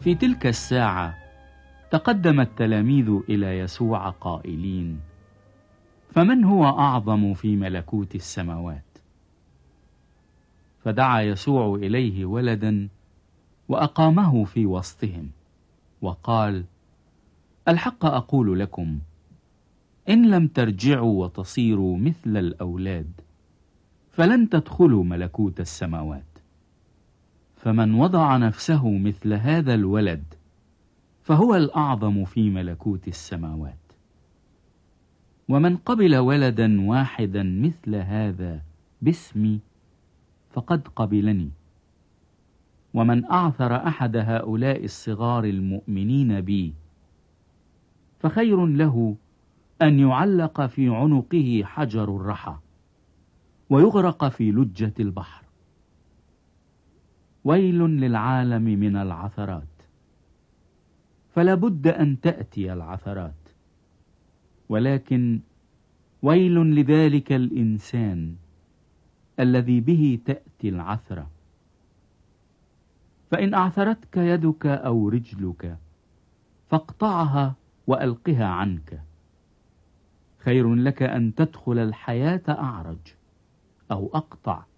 في تلك الساعة تقدم التلاميذ إلى يسوع قائلين فمن هو أعظم في ملكوت السماوات؟ فدعا يسوع إليه ولدا وأقامه في وسطهم وقال الحق أقول لكم إن لم ترجعوا وتصيروا مثل الأولاد فلن تدخلوا ملكوت السماوات. فمن وضع نفسه مثل هذا الولد فهو الأعظم في ملكوت السماوات. ومن قبل ولدا واحدا مثل هذا باسمي فقد قبلني. ومن أعثر أحد هؤلاء الصغار المؤمنين بي فخير له أن يعلق في عنقه حجر الرحى ويغرق في لجة البحر. ويل للعالم من العثرات. فلا بد أن تأتي العثرات. ولكن ويل لذلك الإنسان الذي به تأتي العثرة. فإن أعثرتك يدك أو رجلك فاقطعها وألقها عنك. خير لك أن تدخل الحياة أعرج أو أقطع.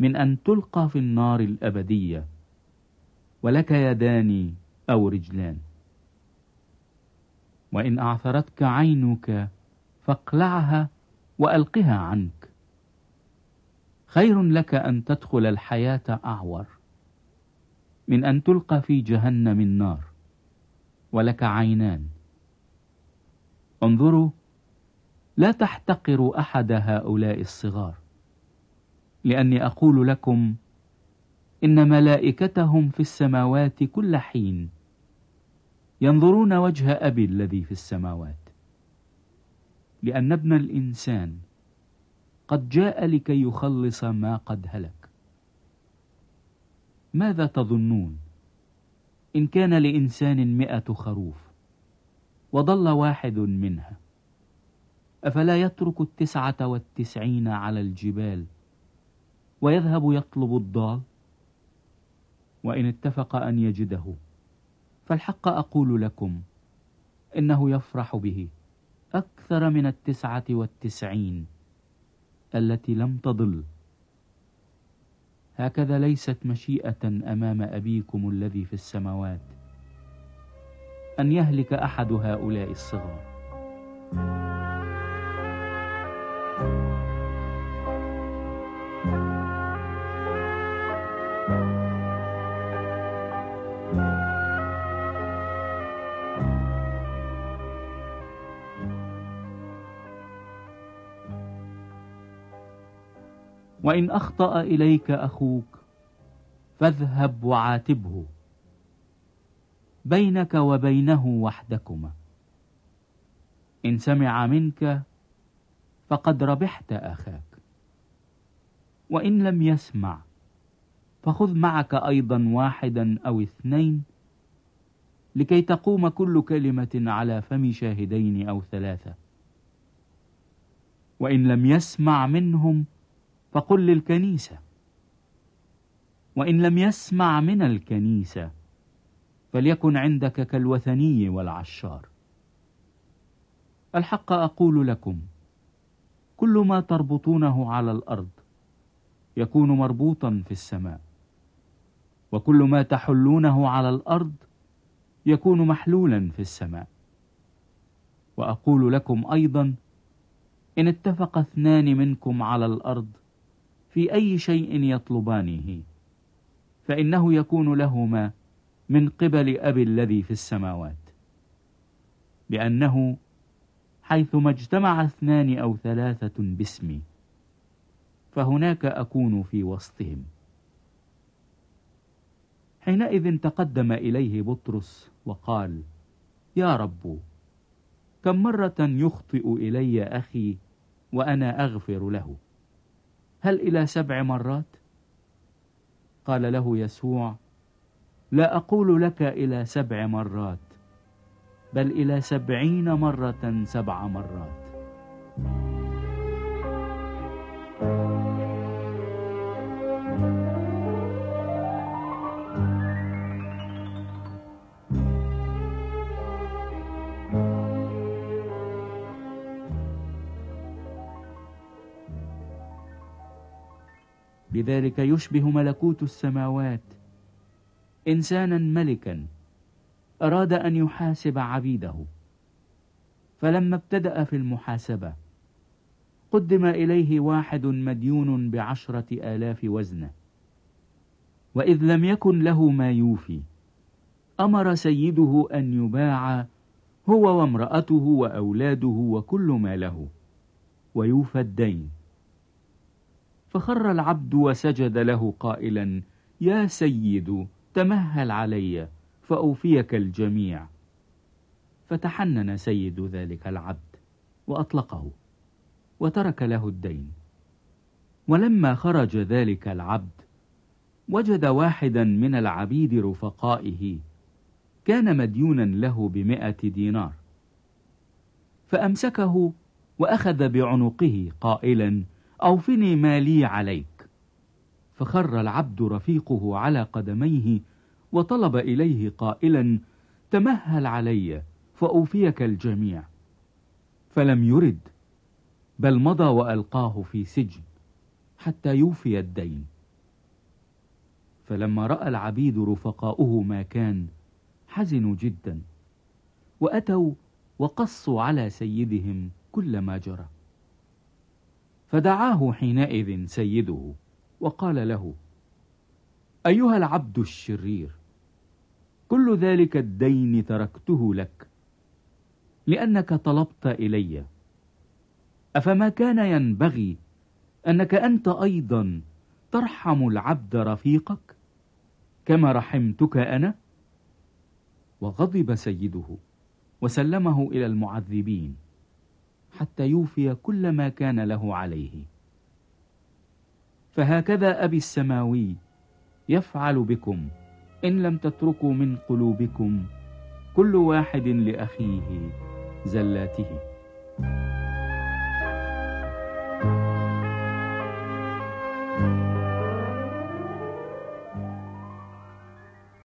من أن تلقى في النار الأبدية. ولك يدان أو رجلان. وإن أعثرتك عينك فاقلعها وألقها عنك. خير لك أن تدخل الحياة أعور. من أن تلقى في جهنم النار. ولك عينان. انظروا لا تحتقروا أحد هؤلاء الصغار. لأني أقول لكم إن ملائكتهم في السماوات كل حين ينظرون وجه أبي الذي في السماوات لأن ابن الإنسان قد جاء لكي يخلص ما قد هلك. ماذا تظنون؟ إن كان لإنسان مئة خروف وضل واحد منها أفلا يترك التسعة والتسعين على الجبال ويذهب يطلب الضال وإن اتفق أن يجده. فالحق أقول لكم إنه يفرح به أكثر من التسعة والتسعين التي لم تضل. هكذا ليست مشيئة أمام أبيكم الذي في السماوات أن يهلك أحد هؤلاء الصغار. وإن أخطأ إليك أخوك فاذهب وعاتبه بينك وبينه وحدكما. إن سمع منك فقد ربحت أخاك. وإن لم يسمع فخذ معك أيضا واحدا أو اثنين لكي تقوم كل كلمة على فم شاهدين أو ثلاثة. وإن لم يسمع منهم فقل للكنيسة. وإن لم يسمع من الكنيسة فليكن عندك كالوثني والعشار. الحق أقول لكم كل ما تربطونه على الأرض يكون مربوطا في السماء وكل ما تحلونه على الأرض يكون محلولا في السماء. وأقول لكم أيضا إن اتفق اثنان منكم على الأرض في أي شيء يطلبانه فإنه يكون لهما من قبل أبي الذي في السماوات لأنه حيثما اجتمع اثنان أو ثلاثة باسمي فهناك أكون في وسطهم. حينئذ تقدم إليه بطرس وقال يا رب كم مرة يخطئ إلي أخي وأنا أغفر له؟ هل إلى سبع مرات؟ قال له يسوع لا أقول لك إلى سبع مرات بل إلى سبعين مرة سبع مرات بذلك يشبه ملكوت السماوات. إنسانا ملكا أراد أن يحاسب عبيده. فلما ابتدأ في المحاسبة قدم إليه واحد مديون بعشرة آلاف وزنة. وإذ لم يكن له ما يوفي أمر سيده أن يباع هو وامرأته وأولاده وكل ما له ويوفى الدين. فخر العبد وسجد له قائلا يا سيد تمهل علي فأوفيك الجميع. فتحنن سيد ذلك العبد وأطلقه وترك له الدين. ولما خرج ذلك العبد وجد واحدا من العبيد رفقائه كان مديونا له بمائة دينار. فأمسكه وأخذ بعنقه قائلا أوفني ما لي عليك. فخر العبد رفيقه على قدميه وطلب إليه قائلا تمهل علي فأوفيك الجميع. فلم يرد بل مضى وألقاه في سجن حتى يوفي الدين. فلما رأى العبيد رفقاؤه ما كان حزنوا جدا وأتوا وقصوا على سيدهم كل ما جرى. فدعاه حينئذ سيده وقال له أيها العبد الشرير كل ذلك الدين تركته لك لأنك طلبت إلي. أفما كان ينبغي أنك أنت أيضا ترحم العبد رفيقك كما رحمتك أنا؟ وغضب سيده وسلمه إلى المعذبين. حتى يوفي كل ما كان له عليه. فهكذا أبي السماوي يفعل بكم. إن لم تتركوا من قلوبكم كل واحد لأخيه زلاته.